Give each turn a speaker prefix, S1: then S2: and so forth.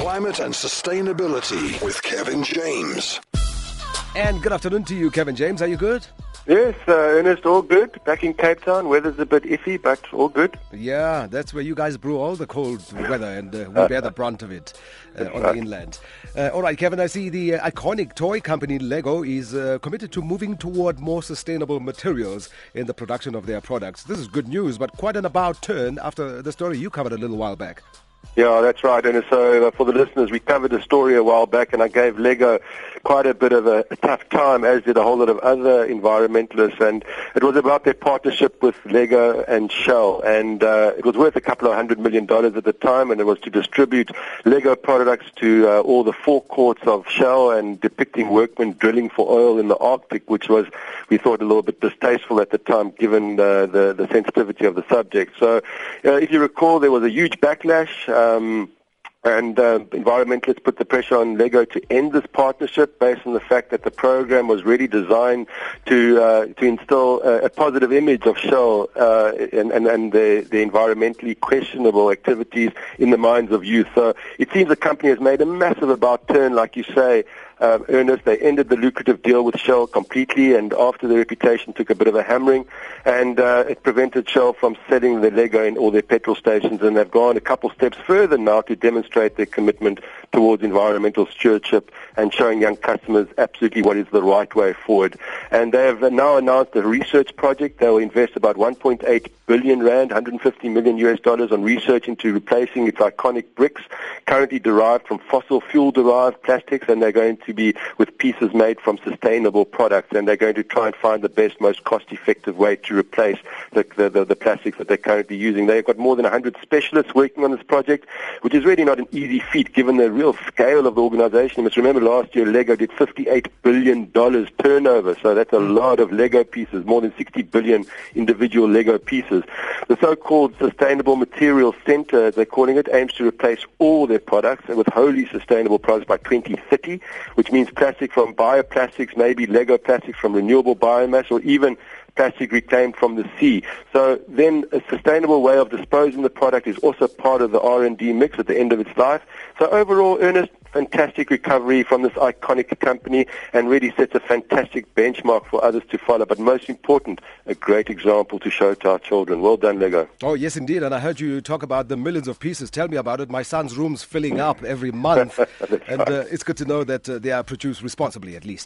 S1: climate and sustainability with Kevin James.
S2: And good afternoon to you, Kevin James. Are you good?
S3: Yes, uh, Ernest, all good. Back in Cape Town, weather's a bit iffy, but all good.
S2: Yeah, that's where you guys brew all the cold weather, and uh, we bear the brunt of it uh, on the inland. Uh, all right, Kevin, I see the uh, iconic toy company Lego is uh, committed to moving toward more sustainable materials in the production of their products. This is good news, but quite an about turn after the story you covered a little while back.
S3: Yeah, that's right. And so uh, for the listeners, we covered a story a while back, and I gave Lego quite a bit of a, a tough time, as did a whole lot of other environmentalists. And it was about their partnership with Lego and Shell, and uh, it was worth a couple of hundred million dollars at the time, and it was to distribute Lego products to uh, all the forecourts of Shell and depicting workmen drilling for oil in the Arctic, which was we thought a little bit distasteful at the time, given uh, the the sensitivity of the subject. So, uh, if you recall, there was a huge backlash. Um, and uh, environmentalists put the pressure on Lego to end this partnership based on the fact that the program was really designed to uh, to instill a, a positive image of Shell uh, and, and, and the, the environmentally questionable activities in the minds of youth. So it seems the company has made a massive about turn, like you say, uh, Ernest. They ended the lucrative deal with Shell completely, and after the reputation took a bit of a hammering, and uh, it prevented Shell from selling the Lego in all their petrol stations. And they've gone a couple steps further now to demonstrate their commitment towards environmental stewardship and showing young customers absolutely what is the right way forward. And they have now announced a research project. They will invest about 1.8 billion rand, 150 million US dollars on research into replacing its iconic bricks, currently derived from fossil fuel derived plastics, and they're going to be with pieces made from sustainable products, and they're going to try and find the best, most cost-effective way to replace the, the, the, the plastics that they're currently using. They've got more than 100 specialists working on this project, which is really not an easy feat given the real scale of the organization. You must remember last year Lego did $58 billion turnover, so that's a hmm. lot of Lego pieces, more than 60 billion individual Lego pieces. The so-called Sustainable Materials Center, as they're calling it, aims to replace all their products with wholly sustainable products by 2030, which means plastic from bioplastics, maybe Lego plastics from renewable biomass, or even plastic reclaimed from the sea. So then a sustainable way of disposing the product is also part of the R&D mix at the end of its life. So overall, Ernest, fantastic recovery from this iconic company and really sets a fantastic benchmark for others to follow. But most important, a great example to show to our children. Well done, Lego.
S2: Oh, yes, indeed. And I heard you talk about the millions of pieces. Tell me about it. My son's room's filling up every month. and uh, it's good to know that uh, they are produced responsibly, at least.